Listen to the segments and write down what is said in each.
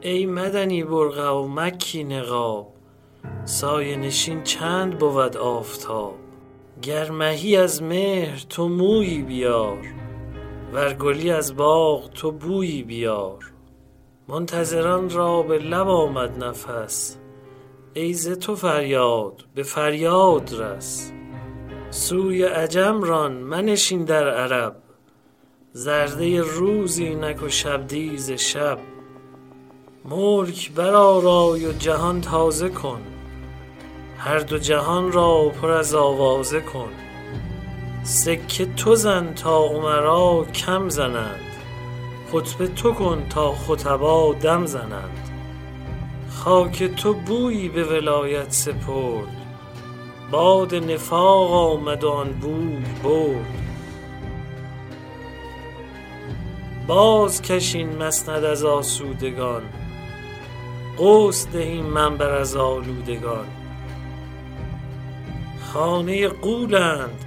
ای مدنی برقع و مکی نقاب سایه نشین چند بود آفتاب. گر مهی از مهر تو مویی بیار ور گلی از باغ تو بویی بیار. منتظران را به لب آمد نفس ای ز تو فریاد به فریاد رس. سوی عجم ران منشین در عرب زرده روز اینک و شبدیز شب. ملک برآرای و جهان تازه کن. هر دو جهان را پر از آوازه کن. سکه تو زن تا امرا کم زنند. خطبه تو کن تا خطبا دم زنند. خاک تو بویی به ولایت سپرد. باد نفاق آمد و آن بوی برد. باز کشین مسند از آسودگان. غسل دهیم منبر از آلودگان. خانه غولند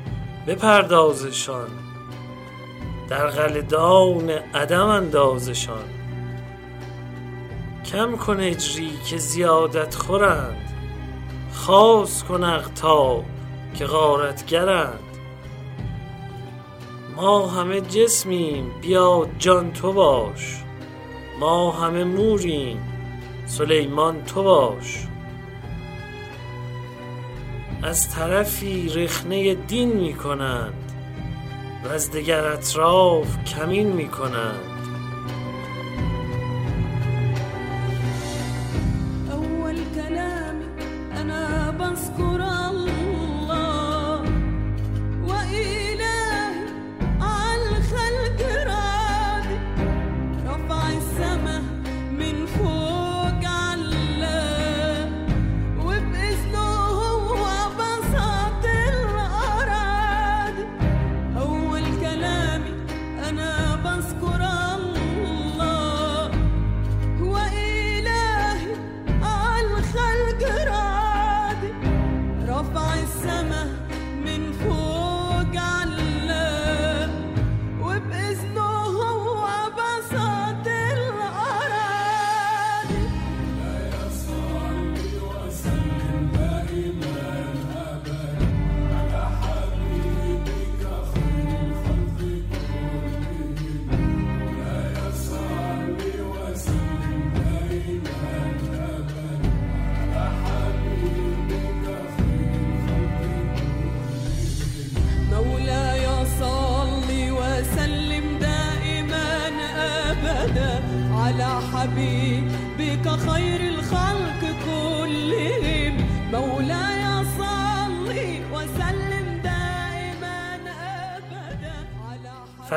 بپردازشان در قلدان عدم اندازشان. کم کن اجری که زیادت خورند. خاص کن اقطاب که غارتگرند. ما همه جسمیم بیا جان تو باش. ما همه موریم. سلیمان تو باش. از طرفی رخنه دین می کنند وز دگر اطراف کمین می کنند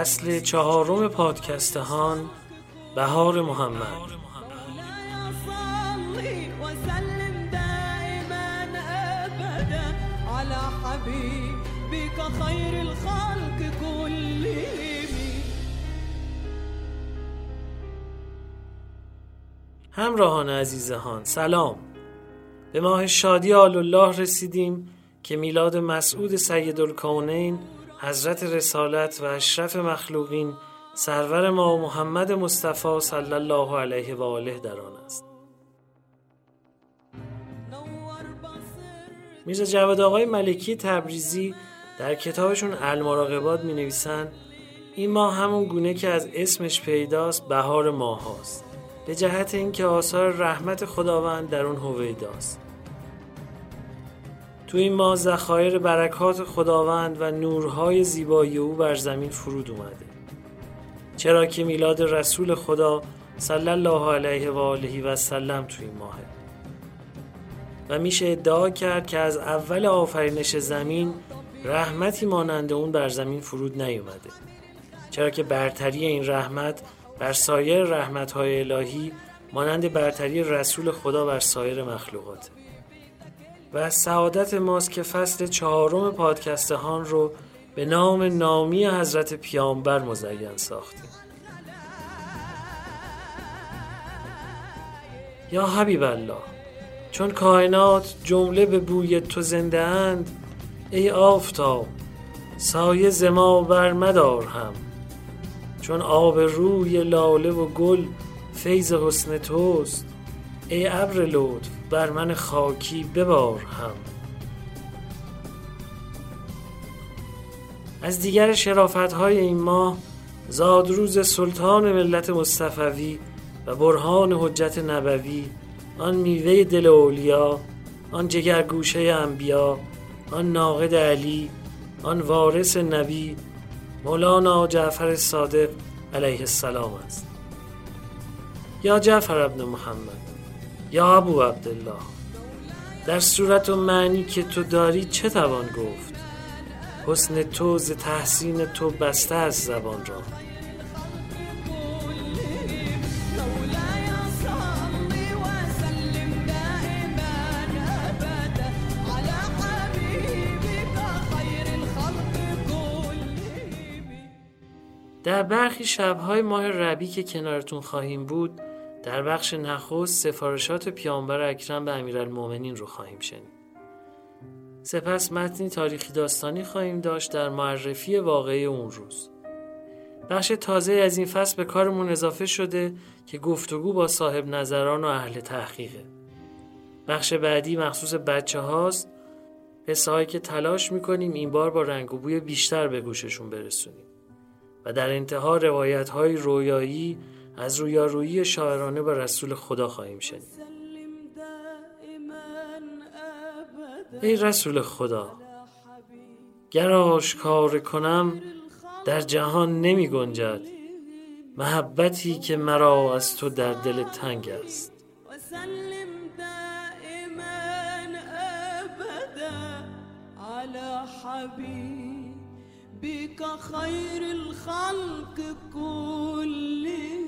فصل چهارم پادکستهان بهار محمد. همراهان عزیزهان سلام. به ماه شادی آل الله رسیدیم که میلاد مسعود سید الکونین حضرت رسالت و اشرف مخلوقین سرور ما محمد مصطفی صلی الله علیه و آله در آن است. میرزا جواد آقای ملکی تبریزی در کتابشون المراقبات می نویسند این ماه همون گونه که از اسمش پیداست بهار ماه هاست به جهت اینکه آثار رحمت خداوند در اون هویداست. تو این ماه ذخایر برکات خداوند و نورهای زیبایی او بر زمین فرود اومده. چرا که میلاد رسول خدا صلی الله علیه و آله و سلم تو این ماهه و میشه ادعا کرد که از اول آفرینش زمین رحمتی مانند اون بر زمین فرود نیومده. چرا که برتری این رحمت بر سایر رحمتهای الهی مانند برتری رسول خدا بر سایر مخلوقاته. و سعادت ماست که فصل چهارم پادکستهان رو به نام نامی حضرت پیامبر مزین ساختیم. یا حبیب الله چون کائنات جمله به بوی تو زنده اند ای آفتاب سایه زما بر مدار هم. چون آب روی لاله و گل فیض حسن توست ای ابر لطف بر من خاکی ببار هم. از دیگر شرافت های این ماه زادروز سلطان ملت مصطفوی و برهان حجت نبوی آن میوه دل اولیا آن جگرگوشه انبیا آن ناقد علی آن وارث نبی مولانا جعفر صادق علیه السلام است. یا جعفر ابن محمد. یا ابو عبدالله در صورت و معنی که تو داری چه توان گفت؟ حسن تو ز تحسین تو بسته از زبان را. در برخی شبهای ماه ربی که کنارتون خواهیم بود در بخش نخست سفارشات پیامبر اکرم به امیرالمؤمنین رو خواهیم شنید. سپس متنی تاریخی داستانی خواهیم داشت در معرفی واقعی اون روز. بخش تازه از این فصل به کارمون اضافه شده که گفتگو با صاحب نظران و اهل تحقیقه. بخش بعدی مخصوص بچه هاست هایی که تلاش می‌کنیم این بار با رنگ و بوی بیشتر به گوششون برسونیم. و در انتها روایت های رویایی از رویارویی شاعرانه با رسول خدا خواهیم شنید. ای رسول خدا گر آشکار کنم در جهان نمی گنجد. محبتی که مرا از تو در دل تنگ است. حبيبك خير الخلق كلهم.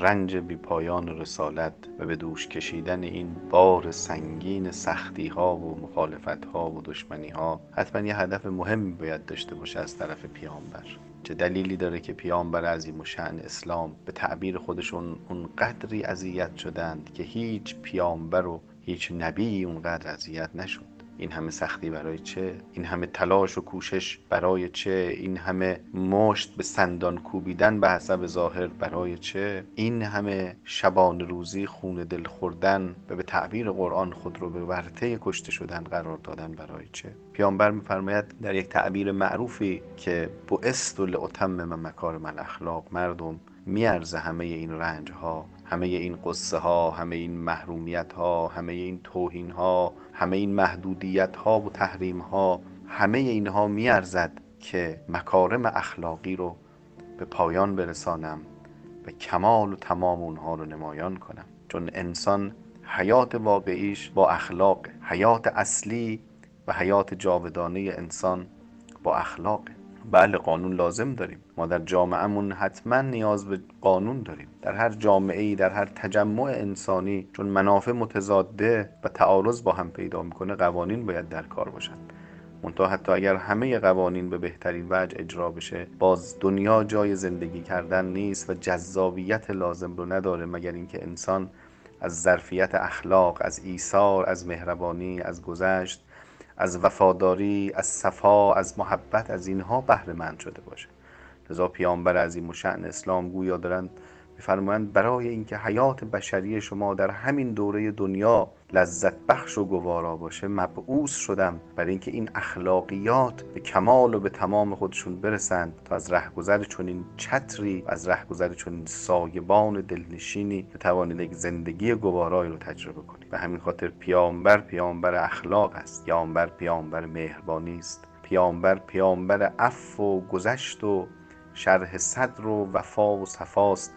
رنج بی پایان رسالت و به دوش کشیدن این بار سنگین سختی ها و مخالفت ها و دشمنی ها حتما یه هدف مهمی باید داشته باشه از طرف پیامبر. چه دلیلی داره که پیامبر عظیم و شأن اسلام به تعبیر خودشون اون قدری اذیت شدند که هیچ پیامبر و هیچ نبی اونقدر اذیت نشد؟ این همه سختی برای چه؟ این همه تلاش و کوشش برای چه؟ این همه مشت به سندان کوبیدن به حسب ظاهر برای چه؟ این همه شبان روزی خون دل خوردن و به تعبیر قرآن خود رو به ورطه کشته شدن قرار دادن برای چه؟ پیامبر میفرماید در یک تعبیر معروفی که بعثت لاتمم مکارم الاخلاق مردم میارزه همه این رنج ها همه این قصه ها همه این محرومیت ها همه این توهین ها همه این محدودیت ها و تحریم ها همه اینها میارزد که مکارم اخلاقی رو به پایان برسانم و کمال و تمام اونها رو نمایان کنم. چون انسان حیات واقعیش با اخلاق حیات اصلی و حیات جاودانه انسان با اخلاقه. بله قانون لازم داریم. ما در جامعهمون حتما نیاز به قانون داریم. در هر جامعه ای در هر تجمع انسانی چون منافع متضاده و تعارض با هم پیدا می‌کنه قوانین باید در کار باشن منتها حتی اگر همه قوانین به بهترین وجه اجرا بشه باز دنیا جای زندگی کردن نیست و جذابیت لازم رو نداره مگر اینکه انسان از ظرفیت اخلاق از ایثار از مهربانی از گذشت از وفاداری از صفا از محبت از اینها بهره مند شده باشه. لذا پیامبر و شأن اسلام گویا دارن میفرمایند برای اینکه حیات بشری شما در همین دوره دنیا لذت بخش و گوارا باشه مبعوث شدم برای اینکه این اخلاقیات به کمال و به تمام خودشون برسند تا از رهگذر چنین چتری و از رهگذر چنین سایبان دلنشینی بتوانید یک زندگی گوارایی رو تجربه کنید. به همین خاطر پیامبر پیامبر اخلاق است. پیامبر پیامبر مهربانی است. پیامبر پیامبر عفو و گذشت و شرح صدر و وفا و صفاست.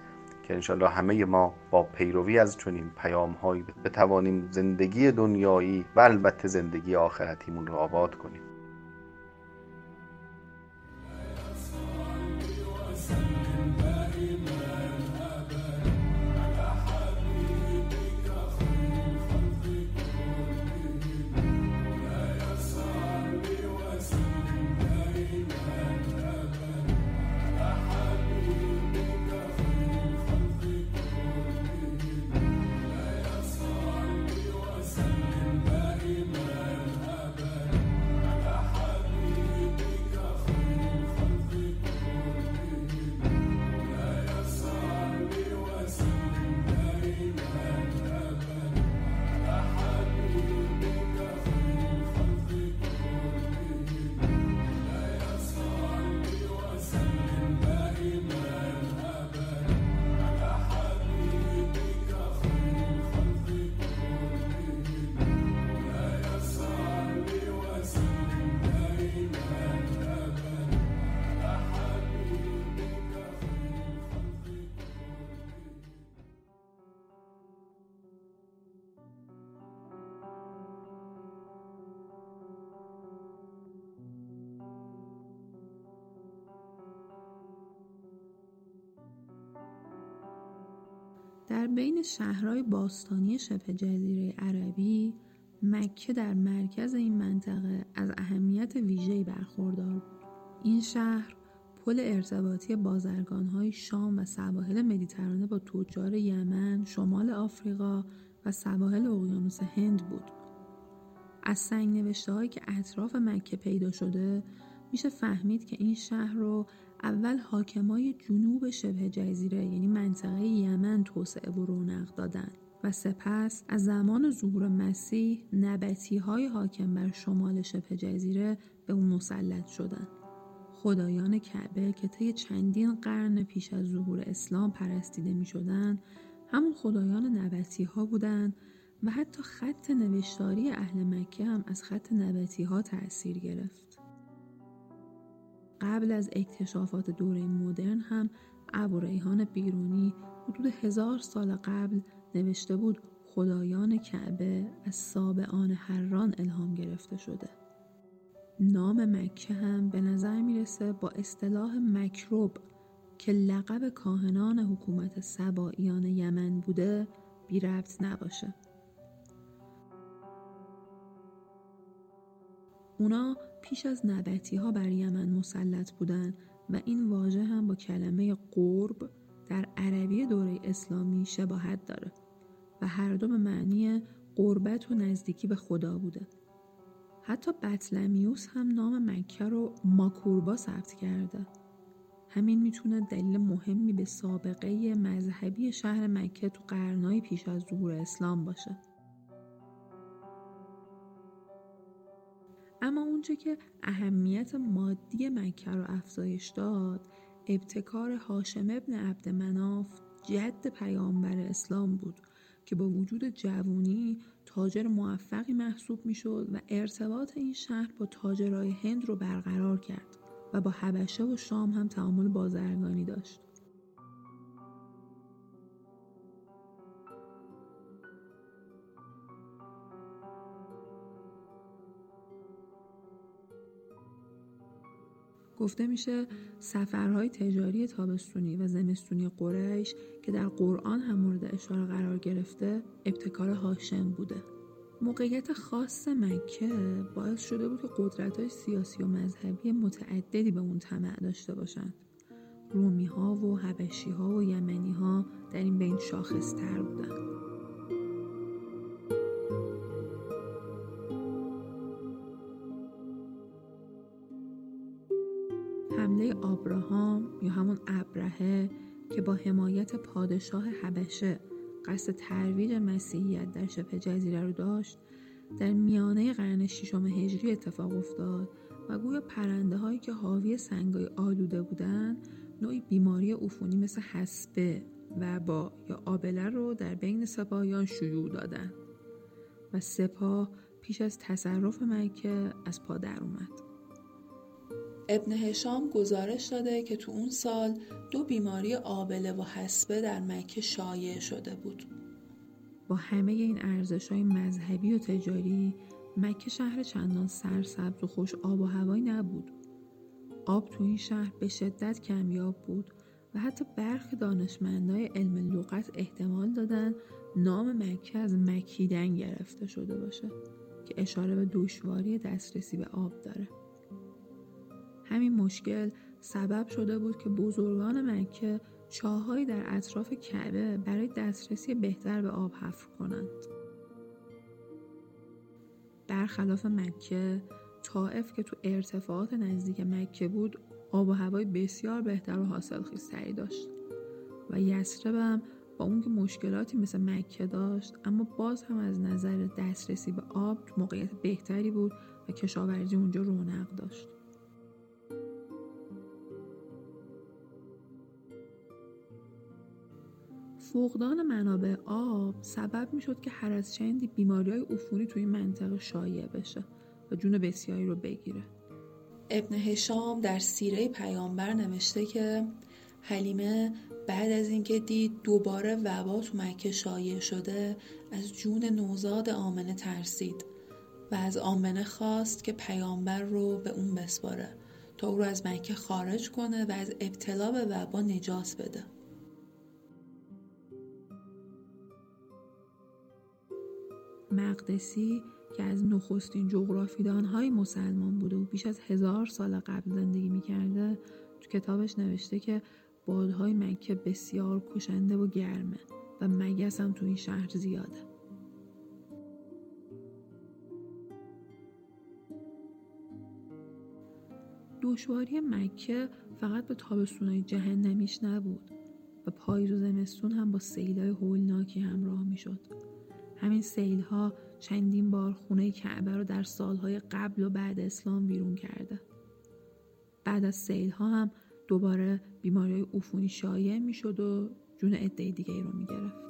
که انشالله همه ما با پیروی از چنین پیام هایی بتوانیم زندگی دنیایی و البته زندگی آخرتیمون رو آباد کنیم. بین شهرهای باستانی شبه جزیره عربی مکه در مرکز این منطقه از اهمیت ویژه‌ای برخوردار بود. این شهر پل ارتباطی بازرگانهای شام و سواحل مدیترانه با تجار یمن، شمال آفریقا و سواحل اقیانوس هند بود. از سنگ نوشته که اطراف مکه پیدا شده میشه فهمید که این شهر رو اول حاکمای جنوب شبه جزیره یعنی منطقه یمن توسعه و رونق دادن و سپس از زمان ظهور مسیح نبتی های حاکم بر شمال شبه جزیره به اون مسلط شدن. خدایان کعبه که طی چندین قرن پیش از ظهور اسلام پرستیده می شدن همون خدایان نبتی ها بودن و حتی خط نوشتاری اهل مکه هم از خط نبتی ها تأثیر گرفت. قبل از اکتشافات دوره مدرن هم ابو ریحان بیرونی حدود هزار سال قبل نوشته بود خدایان کعبه از سابعان حران الهام گرفته شده. نام مکه هم به نظر می‌رسه با اصطلاح مکروب که لقب کاهنان حکومت سباییان یمن بوده بی ربط نباشه. اونا پیش از نبتی ها بر یمن مسلط بودن و این واژه هم با کلمه قرب در عربی دوره اسلامی شباهت داره و هر دو به معنی قربت و نزدیکی به خدا بوده. حتی بطلمیوس هم نام مکه رو ماکوربا ثبت کرده. همین می‌تونه دلیل مهمی به سابقه مذهبی شهر مکه تو قرنهای پیش از ظهور اسلام باشه. اما اونچه که اهمیت مادی مکه رو افزایش داد ابتکار هاشم ابن عبد مناف جد پیامبر اسلام بود که با وجود جوونی تاجر موفقی محسوب می‌شد و ارتباط این شهر با تاجرای هند رو برقرار کرد و با حبشه و شام هم تعامل بازرگانی داشت. گفته میشه سفرهای تجاری تابستونی و زمستونی قریش که در قرآن هم مورد اشاره قرار گرفته ابتکار هاشم بوده. موقعیت خاص مکه باعث شده بود که قدرت های سیاسی و مذهبی متعددی به اون طمع داشته باشند. رومی ها و حبشی ها و یمنی ها در این بین شاخص تر بودند آبراهام یا همون ابرهه که با حمایت پادشاه حبشه قصد ترویج مسیحیت در شبه جزیره رو داشت در میانه قرن ششم هجری اتفاق افتاد و گویا پرنده هایی که حاوی سنگای آلوده بودن نوعی بیماری عفونی مثل حسبه وبا یا آبله رو در بین سپاهیان شیوع دادن و سپاه پیش از تصرف مکه از پا در اومد. ابن هشام گزارش داده که تو اون سال دو بیماری آبله و حسبه در مکه شایع شده بود. با همه این ارزش های مذهبی و تجاری مکه شهر چندان سرسبز و خوش آب و هوایی نبود. آب تو این شهر به شدت کمیاب بود و حتی برخی دانشمندای علم لغت احتمال دادن نام مکه از مکیدن گرفته شده باشه که اشاره به دشواری دسترسی به آب داره. همین مشکل سبب شده بود که بزرگان مکه چاهایی در اطراف کعبه برای دسترسی بهتر به آب حفر کنند. برخلاف مکه، طائف که تو ارتفاعات نزدیک مکه بود آب و هوای بسیار بهتر و حاصل خیزتری داشت و یسرب هم با اون که مشکلاتی مثل مکه داشت اما باز هم از نظر دسترسی به آب موقعیت بهتری بود و کشاورزی اونجا رونق داشت. فقدان منابع آب سبب می شد که هر از چندی بیماری های عفونی توی منطقه شایع بشه و جون بسیاری رو بگیره. ابن هشام در سیره پیامبر نوشته که حلیمه بعد از اینکه دید دوباره وبا تو مکه شایع شده از جون نوزاد آمنه ترسید و از آمنه خواست که پیامبر رو به اون بسپاره تا او رو از مکه خارج کنه و از ابتلا به وبا نجات بده. مقدسی که از نخستین جغرافیدان های مسلمان بوده و بیش از هزار سال قبل زندگی می‌کرده تو کتابش نوشته که بادهای مکه بسیار کشنده و گرمه و مگس هم تو این شهر زیاده. دشواری مکه فقط به تابستونهای جهنمیش نبود و پاییز و زمستون هم با سیلای هولناکی همراه می‌شد. همین سیل ها چندین بار خونه کعبه رو در سالهای قبل و بعد اسلام بیرون کرده. بعد از سیل ها هم دوباره بیماری عفونی شایع می شد و جون عده دیگه ای رو می گرفت.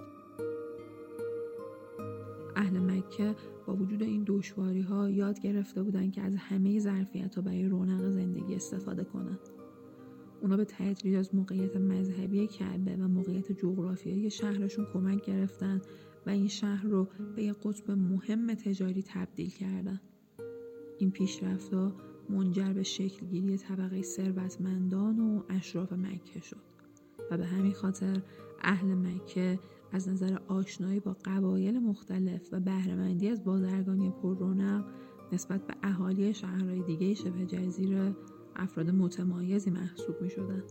اهل مکه با وجود این دشواری ها یاد گرفته بودن که از همه ظرفیت ها برای رونق زندگی استفاده کنند. اونا به تدریج از موقعیت مذهبی کعبه و موقعیت جغرافیایی شهرشون کمک گرفتن و این شهر رو به یک قطب مهم تجاری تبدیل کردن. این پیشرفتها منجر به شکلگیری طبقه ثروتمندان و اشراف مکه شد و به همین خاطر اهل مکه از نظر آشنایی با قبایل مختلف و بهرهمندی از بازرگانی پررونق نسبت به اهالی شهرهای دیگه شبه جزیره افراد متمایزی محسوب می شدن.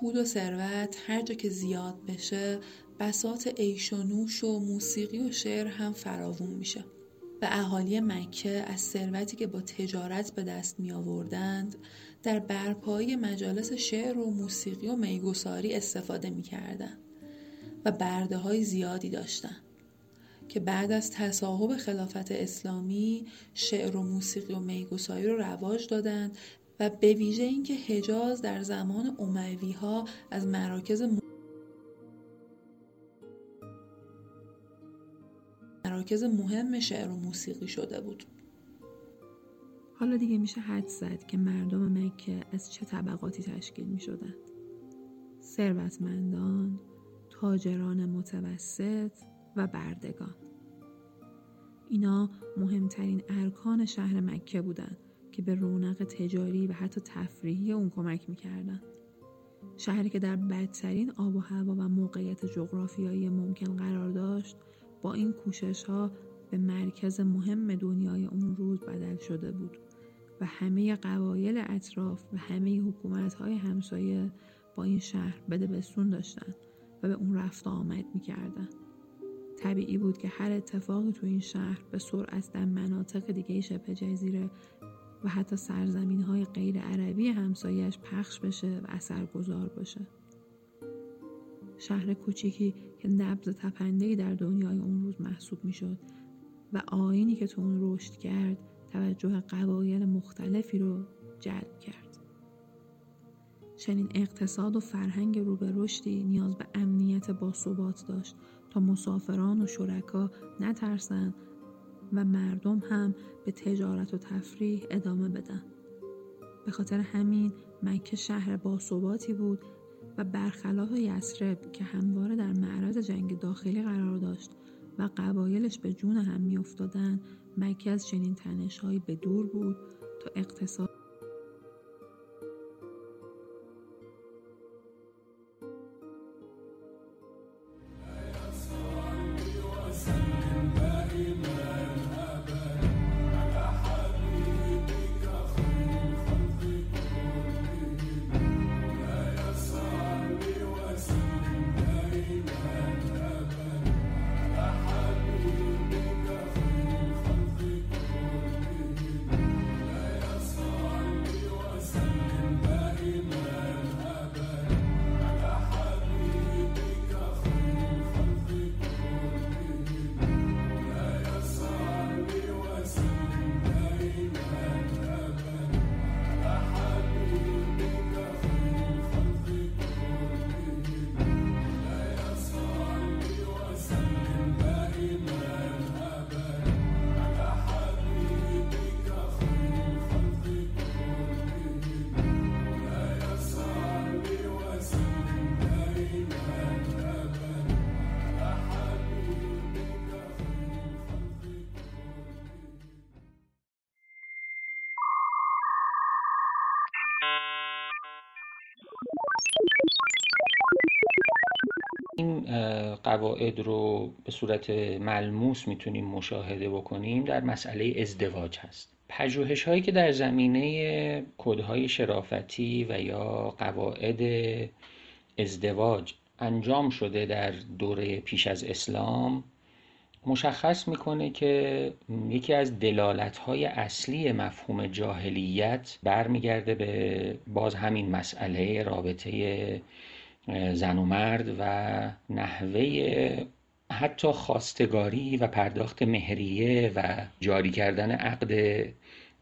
پول و ثروت هر جا که زیاد بشه بسات عیش و نوش و موسیقی و شعر هم فراوون میشه. و اهالی مکه از ثروتی که با تجارت به دست می آوردند در برپایی مجالس شعر و موسیقی و میگساری استفاده می کردن و برده های زیادی داشتند که بعد از تصاحب خلافت اسلامی شعر و موسیقی و میگساری رو رواج دادند و به ویژه اینکه حجاز در زمان اموی ها از مراکز مراکز مهم شعر و موسیقی شده بود حالا دیگه میشه حد زد که مردم مکه از چه طبقاتی تشکیل می شدن. ثروتمندان، تاجران متوسط و بردگان. اینا مهمترین ارکان شهر مکه بودند که به رونق تجاری و حتی تفریحی اون کمک می‌کردن. شهری که در بدترین آب و هوا و موقعیت جغرافیایی ممکن قرار داشت با این کوشش ها به مرکز مهم دنیای اون روز بدل شده بود و همه قبایل اطراف و همه حکومت های همسایه با این شهر بده بسون داشتن و به اون رفت آمد می‌کردن. طبیعی بود که هر اتفاقی تو این شهر به سرعت در مناطق دیگه شبه جزیره و حتی سرزمین های غیر عربی همسایش پخش بشه و اثرگذار باشه. شهر کوچیکی که نبض تپندهی در دنیای اون روز محسوب می‌شد و آینی که تو اون رشد کرد توجه قبایل مختلفی رو جلب کرد. چنین اقتصاد و فرهنگ رو به رشدی نیاز به امنیت باثبات داشت تا مسافران و شرکا نترسن و مردم هم به تجارت و تفریح ادامه بدن. به خاطر همین مکه شهر باثباتی بود و برخلاف یسرب که همواره در معرض جنگ داخلی قرار داشت و قبایلش به جون هم میافتادند مکه از چنین تنشهایی به دور بود تا اقتصاد قواعد رو به صورت ملموس می‌تونیم مشاهده بکنیم در مسئله ازدواج هست. پژوهش هایی که در زمینه کودهای شرافتی و یا قواعد ازدواج انجام شده در دوره پیش از اسلام مشخص می‌کنه که یکی از دلالت های اصلی مفهوم جاهلیت برمیگرده به باز همین مسئله رابطه زن و مرد و نحوه حتی خواستگاری و پرداخت مهریه و جاری کردن عقد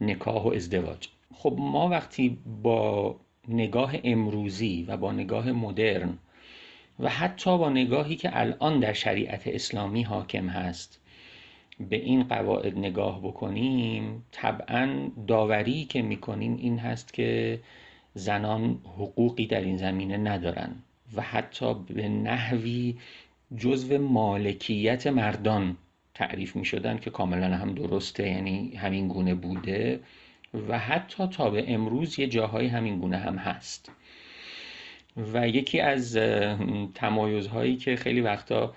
نکاح و ازدواج. خب ما وقتی با نگاه امروزی و با نگاه مدرن و حتی با نگاهی که الان در شریعت اسلامی حاکم هست به این قواعد نگاه بکنیم طبعا داوری که می‌کنیم این هست که زنان حقوقی در این زمینه ندارن. و حتی به نحوی جزو مالکیت مردان تعریف می شدن که کاملا هم درسته یعنی همین گونه بوده و حتی تا به امروز یه جاهای همین گونه هم هست. و یکی از تمایزهایی که خیلی وقتا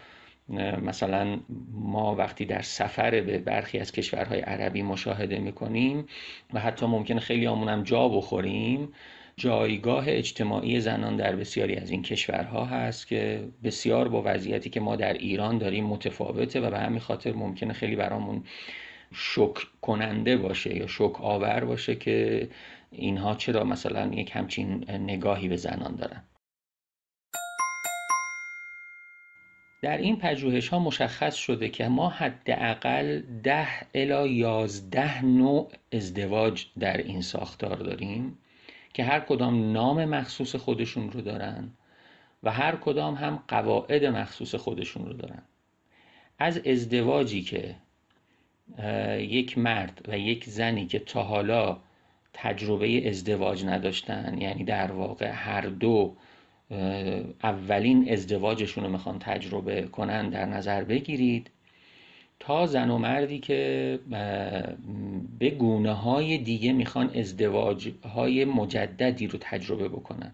مثلا ما وقتی در سفر به برخی از کشورهای عربی مشاهده می‌کنیم و حتی ممکن خیلی هم جا بخوریم جایگاه اجتماعی زنان در بسیاری از این کشورها هست که بسیار با وضعیتی که ما در ایران داریم متفاوته و به همین خاطر ممکنه خیلی برامون شک کننده باشه یا شک آور باشه که اینها چرا مثلا یک همچین نگاهی به زنان دارن. در این پژوهش ها مشخص شده که ما حداقل ده الا یازده نوع ازدواج در این ساختار داریم. که هر کدام نام مخصوص خودشون رو دارن و هر کدام هم قواعد مخصوص خودشون رو دارن. از ازدواجی که یک مرد و یک زنی که تا حالا تجربه ازدواج نداشتن یعنی در واقع هر دو اولین ازدواجشون رو می‌خوان تجربه کنن در نظر بگیرید تا زن و مردی که به گونه های دیگه می‌خوان ازدواج های مجددی رو تجربه بکنن.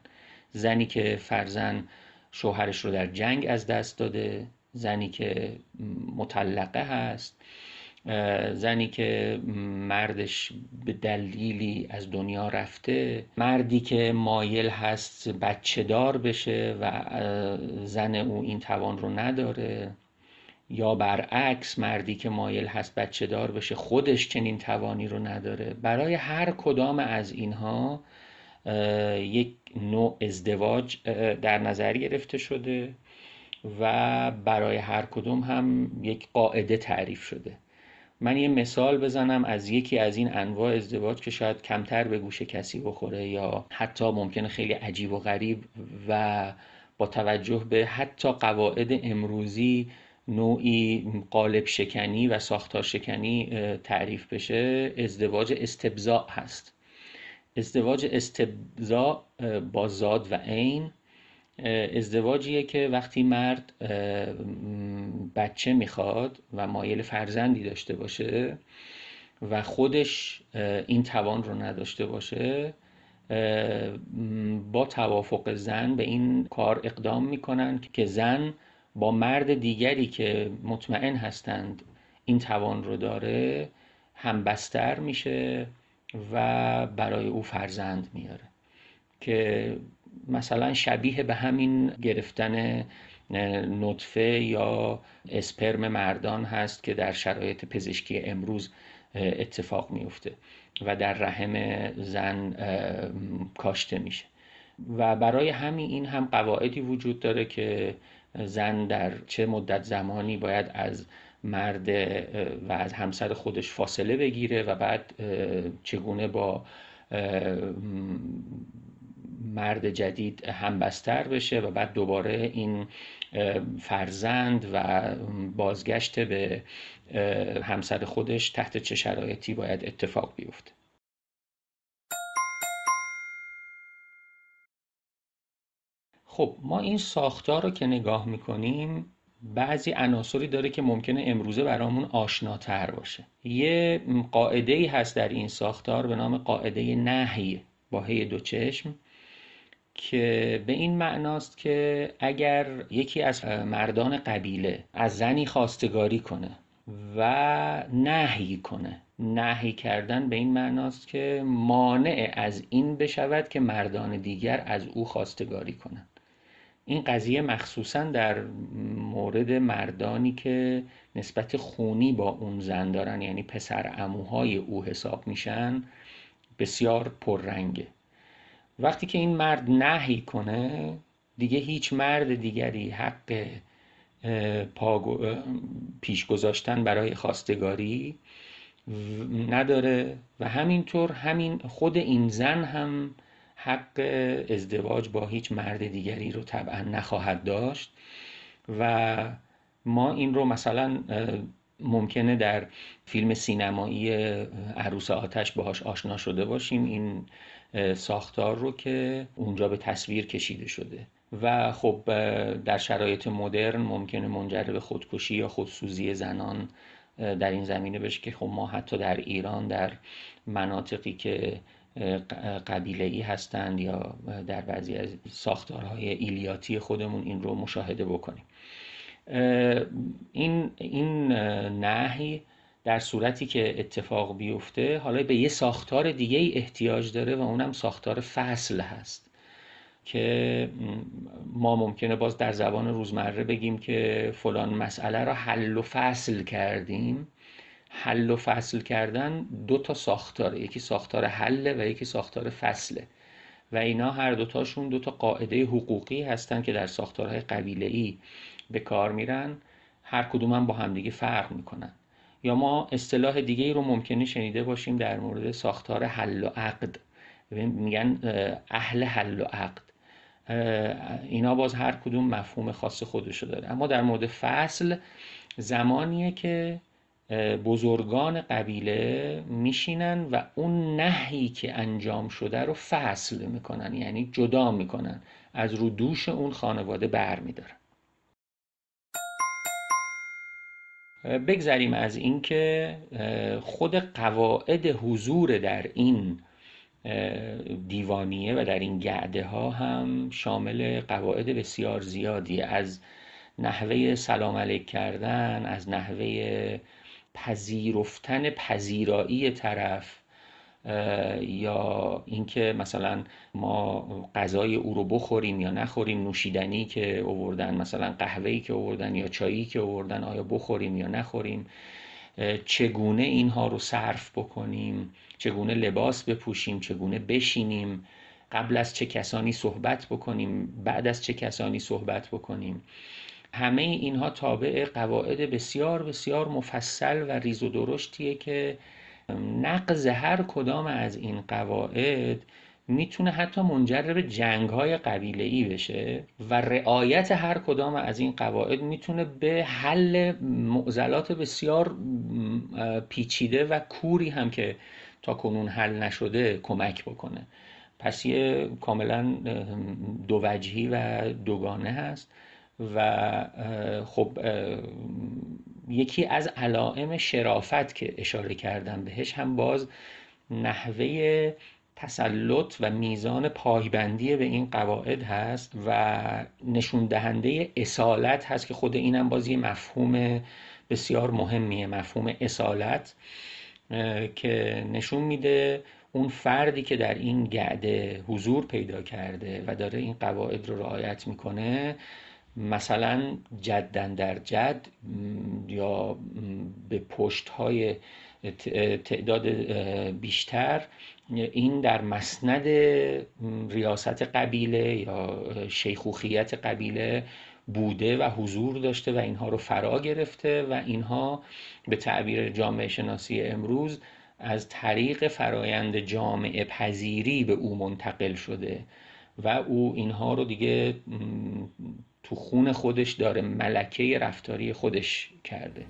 زنی که فرزن شوهرش رو در جنگ از دست داده زنی که مطلقه هست زنی که مردش به دلیلی از دنیا رفته مردی که مایل هست بچه دار بشه و زن او این توان رو نداره. یا برعکس مردی که مایل هست بچه دار بشه خودش چنین توانی رو نداره. برای هر کدام از اینها یک نوع ازدواج در نظر گرفته شده و برای هر کدوم هم یک قاعده تعریف شده. من یه مثال بزنم از یکی از این انواع ازدواج که شاید کمتر به گوش کسی بخوره یا حتی ممکنه خیلی عجیب و غریب و با توجه به حتی قواعد امروزی نوعی قالب شکنی و ساختار شکنی تعریف بشه ازدواج استبزاء هست. ازدواج استبزاء با زاد و عین ازدواجیه که وقتی مرد بچه می‌خواد و مایل فرزندی داشته باشه و خودش این توان رو نداشته باشه با توافق زن به این کار اقدام می‌کنن که زن با مرد دیگری که مطمئن هستند این توان رو داره هم بستر میشه و برای او فرزند میاره. که مثلا شبیه به همین گرفتن نطفه یا اسپرم مردان هست که در شرایط پزشکی امروز اتفاق میفته و در رحم زن کاشته میشه. و برای همین این هم قواعدی وجود داره که زن در چه مدت زمانی باید از مرد و از همسر خودش فاصله بگیره و بعد چگونه با مرد جدید همبستر بشه و بعد دوباره این فرزند و بازگشت به همسر خودش تحت چه شرایطی باید اتفاق بیفته. خب ما این ساختار رو که نگاه می‌کنیم بعضی عناصری داره که ممکنه امروزه برامون آشناتر باشه. یه قاعده ای هست در این ساختار به نام قاعده نهی با هی دو چشم که به این معناست که اگر یکی از مردان قبیله از زنی خواستگاری کنه و نهی کنه نهی کردن به این معناست که مانع از این بشود که مردان دیگر از او خواستگاری کنند. این قضیه مخصوصا در مورد مردانی که نسبت خونی با اون زن دارن یعنی پسر اموهای او حساب میشن بسیار پررنگه. وقتی که این مرد نهی کنه دیگه هیچ مرد دیگری حق پیش گذاشتن برای خواستگاری نداره. و همینطور همین خود این زن هم حق ازدواج با هیچ مرد دیگری رو طبعا نخواهد داشت و ما این رو مثلا ممکنه در فیلم سینمایی عروس آتش باهاش آشنا شده باشیم. این ساختار رو که اونجا به تصویر کشیده شده و خب در شرایط مدرن ممکنه منجر به خودکشی یا خودسوزی زنان در این زمینه بشه که خب ما حتی در ایران در مناطقی که قبیله ای هستند یا در بعضی از ساختارهای ایلیاتی خودمون این رو مشاهده بکنیم. این این نهی در صورتی که اتفاق بیفته حالا به یه ساختار دیگه احتیاج داره و اونم ساختار فصل هست که ما ممکنه باز در زبان روزمره بگیم که فلان مسئله را حل و فصل کردیم. حل و فصل کردن دو تا ساختاره. یکی ساختار حل و یکی ساختار فصله. و اینا هر دوتاشون دو تا قاعده حقوقی هستن که در ساختارهای قبیله به کار میرن. هر کدوم هم با همدیگه فرق می‌کنن. یا ما اصطلاح دیگه ای رو ممکنه شنیده باشیم در مورد ساختار حل و عقد. میگن اهل حل و عقد. اینا باز هر کدوم مفهوم خاص خودشو داره. اما در مورد فصل زمانیه که بزرگان قبیله میشینن و اون نهی که انجام شده رو فصل می‌کنن یعنی جدا می‌کنن از رو دوش اون خانواده بر میدارن بگذریم از اینکه خود قواعد حضور در این دیوانیه و در این گعده ها هم شامل قواعد بسیار زیادی از نحوه سلام علیک کردن از نحوه پذیرفتن پذیرایی طرف یا اینکه مثلا ما غذای او رو بخوریم یا نخوریم نوشیدنی که اووردن مثلا قهوه‌ای که اووردن یا چایی که اووردن آیا بخوریم یا نخوریم چگونه اینها رو صرف بکنیم چگونه لباس بپوشیم چگونه بشینیم قبل از چه کسانی صحبت بکنیم بعد از چه کسانی صحبت بکنیم. همه اینها تابع قواعد بسیار بسیار مفصل و ریز و درشتیه که نقض هر کدام از این قواعد می‌تونه حتی منجر به جنگ های قبیله ای بشه و رعایت هر کدام از این قواعد می‌تونه به حل معضلات بسیار پیچیده و کوری هم که تا کنون حل نشده کمک بکنه. پس یه کاملا دو وجهی و دوگانه هست. و خب یکی از علائم شرافت که اشاره کردم بهش هم باز نحوه تسلط و میزان پایبندی به این قواعد هست و نشون دهنده اصالت هست که خود اینم باز یه مفهوم بسیار مهمیه مفهوم اصالت که نشون میده اون فردی که در این گعده حضور پیدا کرده و داره این قواعد رو رعایت می‌کنه مثلا جدن در جد یا به پشت های تعداد بیشتر این در مسند ریاست قبیله یا شیخوخیت قبیله بوده و حضور داشته و اینها رو فرا گرفته و اینها به تعبیر جامعه شناسی امروز از طریق فرایند جامعه پذیری به او منتقل شده و او اینها رو دیگه تو خون خودش داره ملکه رفتاری خودش کرده.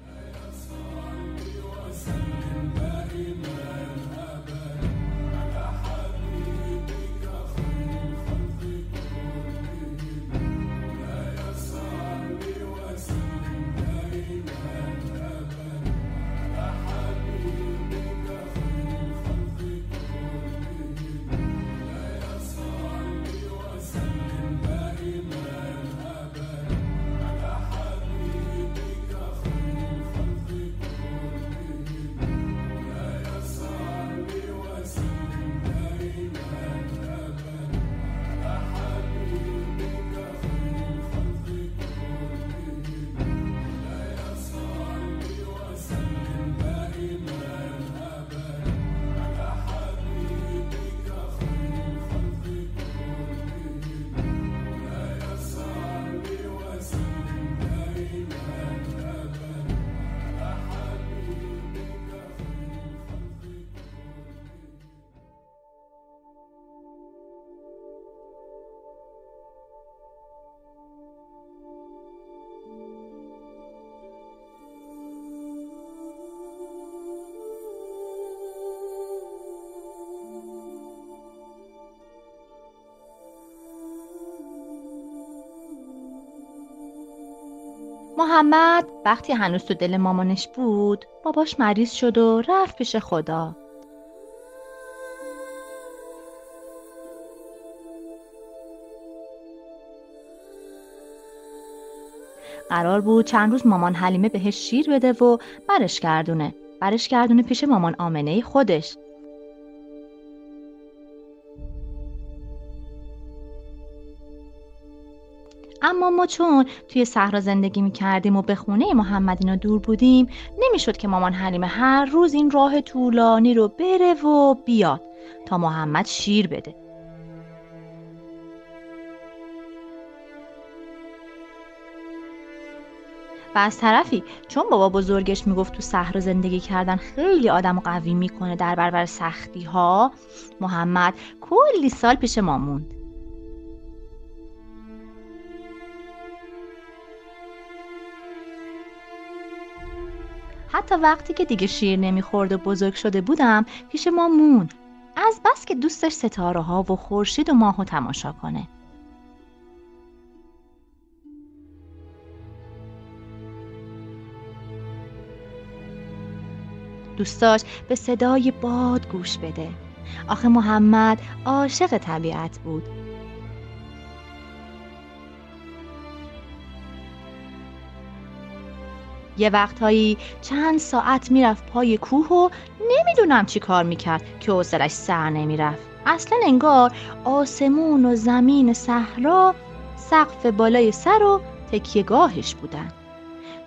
محمد وقتی هنوز تو دل مامانش بود باباش مریض شد و رفت پیش خدا. قرار بود چند روز مامان حلیمه بهش شیر بده و برش گردونه. برش گردونه پیش مامان آمنه خودش. اما ما چون توی صحرا زندگی می کردیم و به خونه محمد اینا دور بودیم نمی‌شد که مامان حلیمه هر روز این راه طولانی رو بره و بیاد تا محمد شیر بده. و از طرفی چون بابا بزرگش می‌گفت تو صحرا زندگی کردن خیلی آدم قوی می‌کنه در برابر سختی ها محمد کلی سال پیش ما موند. حتی وقتی که دیگه شیر نمی‌خورد و بزرگ شده بودم پیش ما مون از بس که دوستش ستاره ها و خورشید و ماهو تماشا کنه. دوست به صدای باد گوش بده. آخه محمد عاشق طبیعت بود. یه وقتهایی چند ساعت می‌رفت پای کوه و نمی‌دونم چی کار می‌کرد که حوصلش سر نمی‌رفت. اصلا انگار آسمون و زمین صحرا سقف بالای سر و تکیهگاهش بودن.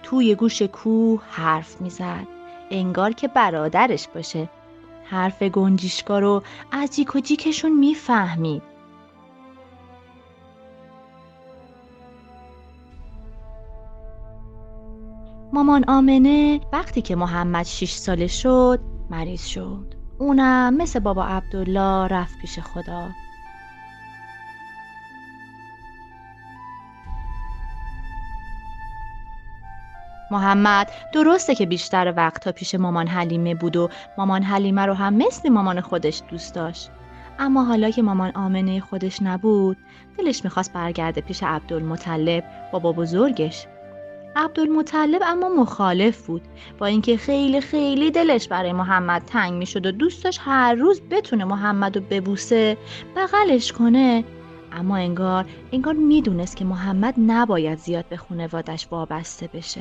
توی گوش کوه حرف می‌زد. انگار که برادرش باشه. حرف گنجیشکا رو از جیک و جیکشون می‌فهمید. مامان آمنه وقتی که محمد 6 ساله شد مریض شد. اونم مثل بابا عبدالله رفت پیش خدا. محمد درسته که بیشتر وقتها پیش مامان حلیمه بود و مامان حلیمه رو هم مثل مامان خودش دوست داشت. اما حالا که مامان آمنه خودش نبود دلش می‌خواست برگرده پیش عبدالمطلب بابا بزرگش. عبدالمطلب اما مخالف بود. با اینکه خیلی خیلی دلش برای محمد تنگ می‌شد و دوست داشت هر روز بتونه محمد رو ببوسه بغلش کنه. اما انگار انگار می‌دونست که محمد نباید زیاد به خونوادش وابسته بشه.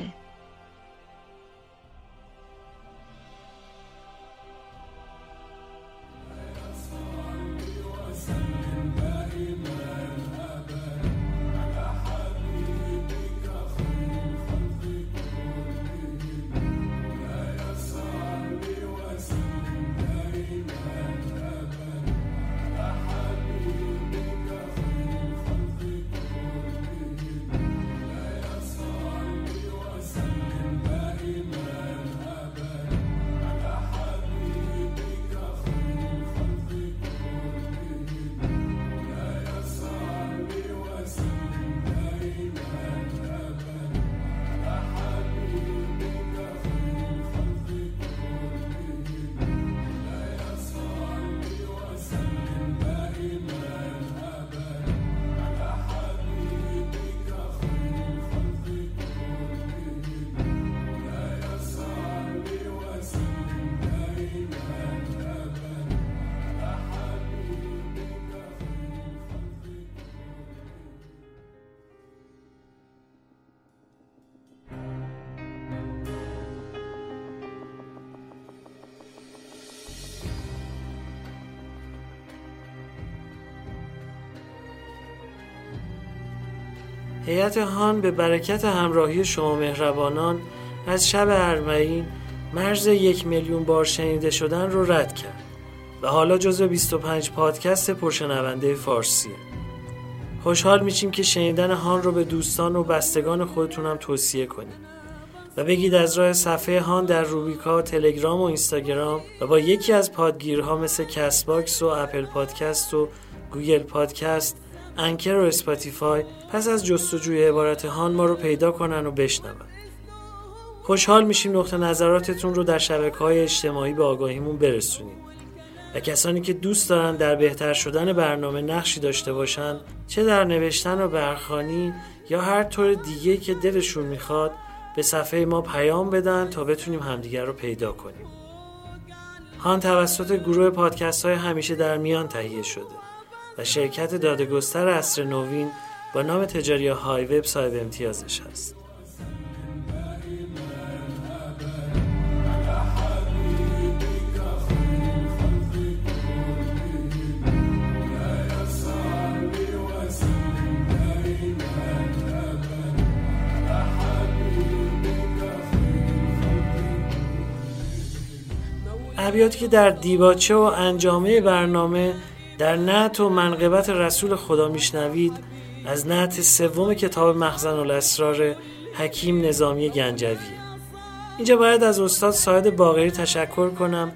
هیئت هان به برکت همراهی شما مهربانان از شب اربعین مرز یک میلیون بار شنیده شدن رو رد کرد و حالا جزو 25 پادکست پرشنونده فارسیه خوشحال میشیم که شنیدن هان رو به دوستان و بستگان خودتون هم توصیه کنید و بگید از راه صفحه هان در روبیکا، تلگرام و اینستاگرام و با یکی از پادگیرها مثل کست باکس و اپل پادکست و گوگل پادکست انکر و اسپاتیفای پس از جستجوی عبارت هان ما رو پیدا کنن و بشنون. خوشحال میشیم نقطه نظراتتون رو در شبکه های اجتماعی به آگاهیمون برسونین. و کسانی که دوست دارن در بهتر شدن برنامه نقشی داشته باشن چه در نوشتن و برخوانی یا هر طور دیگه که دلشون می‌خواد به صفحه ما پیام بدن تا بتونیم همدیگر رو پیدا کنیم. هان توسط گروه پادکست های همیشه در میان تهیه شده. و شرکت دادگستر اصر نوین با نام تجاری های وب صاحب امتیازش است. ابیاتی که در دیباچه و انجامه برنامه در نعت و منقبت رسول خدا میشنوید از نعت سوم کتاب مخزن الاسرار حکیم نظامی گنجویه اینجا باید از استاد ساید باقری تشکر کنم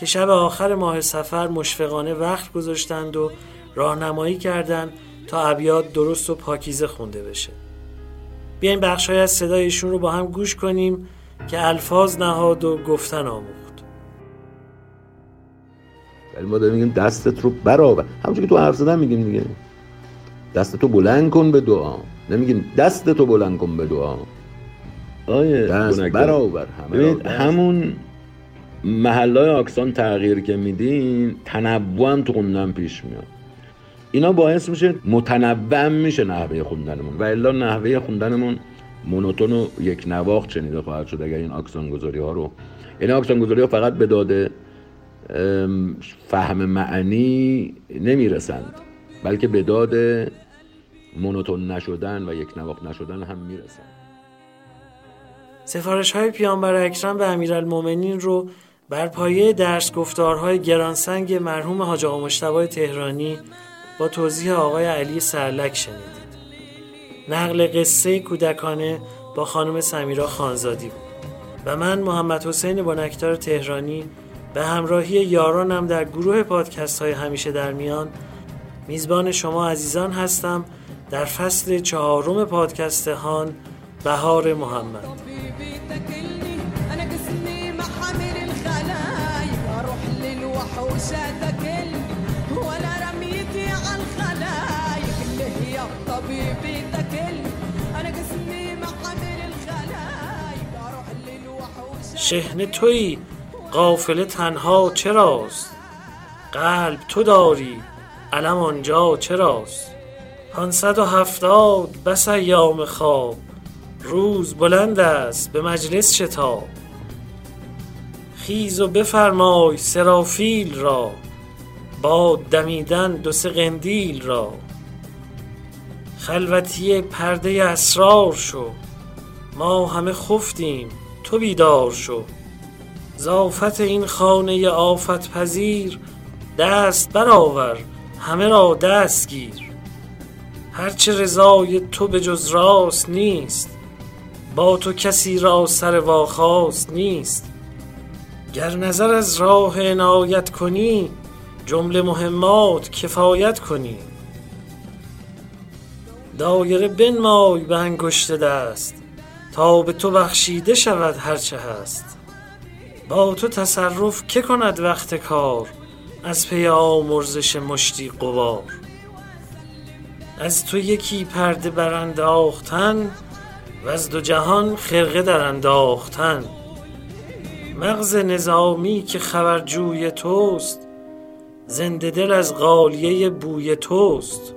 که شب آخر ماه سفر مشفقانه وقت گذاشتند و راهنمایی کردند تا ابیات درست و پاکیزه خونده بشه. بیاین بخشای از صدایشون رو با هم گوش کنیم که الفاظ نهاد و گفتن آموخت. ولی ما داریم میگیم دستت رو برآور همونجوری که تو حرف زدن میگیم دیگه. دست تو بلند کن به دعا. نمیگیم دست تو بلند کن به دعا. آیه دست برآور ببینید همون محلای آکسان تغییر که میدین تنوع تو خوندن پیش میاد. اینا باعث میشه متنوع میشه نحوه خوندنمون. و الا نحوه خوندنمون مونوتون و یک نواخت شنیده خواهد شد اگر این آکسان گذاری ها رو. این آکسان گذاری ها فقط به داده فهم معنی نمی‌رسند بلکه به داد مونوتون نشدن و یک نواخت نشدن هم می‌رسند. سفارش های پیامبر اکرم به امیرالمومنین رو بر پایه درس گفتارهای گرانسنگ مرحوم حاج آقا مشتبه تهرانی با توضیح آقای علی سرلک شنیدید. نقل قصه کودکانه با خانم سمیرا خانزادی بود. و من محمد حسین بنکتار تهرانی به همراهی یارانم در گروه پادکست های همیشه در میان میزبان شما عزیزان هستم در فصل چهارم پادکست هان بهار محمد. شهن تویی قافله تنها چراست؟ قلب تو داری علم آنجا چراست؟ پانصد و هفتاد بس ایام خواب روز بلند است به مجلس شتاب. خیز و بفرمای سرافیل را باد دمیدن دو سه قندیل را. خلوتی پرده اسرار شو ما همه خفتیم تو بیدار شو. زافت این خانه آفت پذیر دست برآور همه را دست گیر. هرچه رضای تو به جز راست نیست با تو کسی را سر واخواست نیست. گر نظر از راه عنایت کنی جمله مهمات کفایت کنی. دایره بنمای به انگشت دست تا به تو بخشیده شود هرچه هست. با تو تصرف که کند وقت کار؟ از پی آمرزش مشتی قبار از تو یکی پرده برانداختن و از دو جهان خرقه در انداختن. مغز نظامی که خبرجوی توست زنده دل از غالیه بوی توست.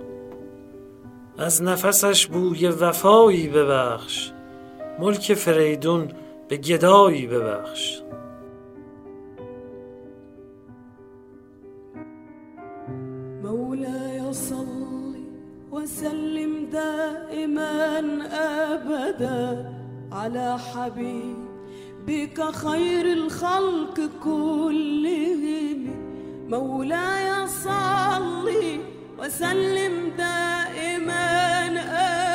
از نفسش بوی وفایی ببخش ملک فریدون به گدایی ببخش. دائما ابدا على حبيبك خير الخلق كلهم. مولاي صل وسلم دائما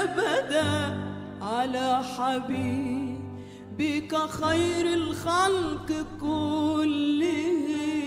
ابدا على حبيبك خير الخلق كلهم.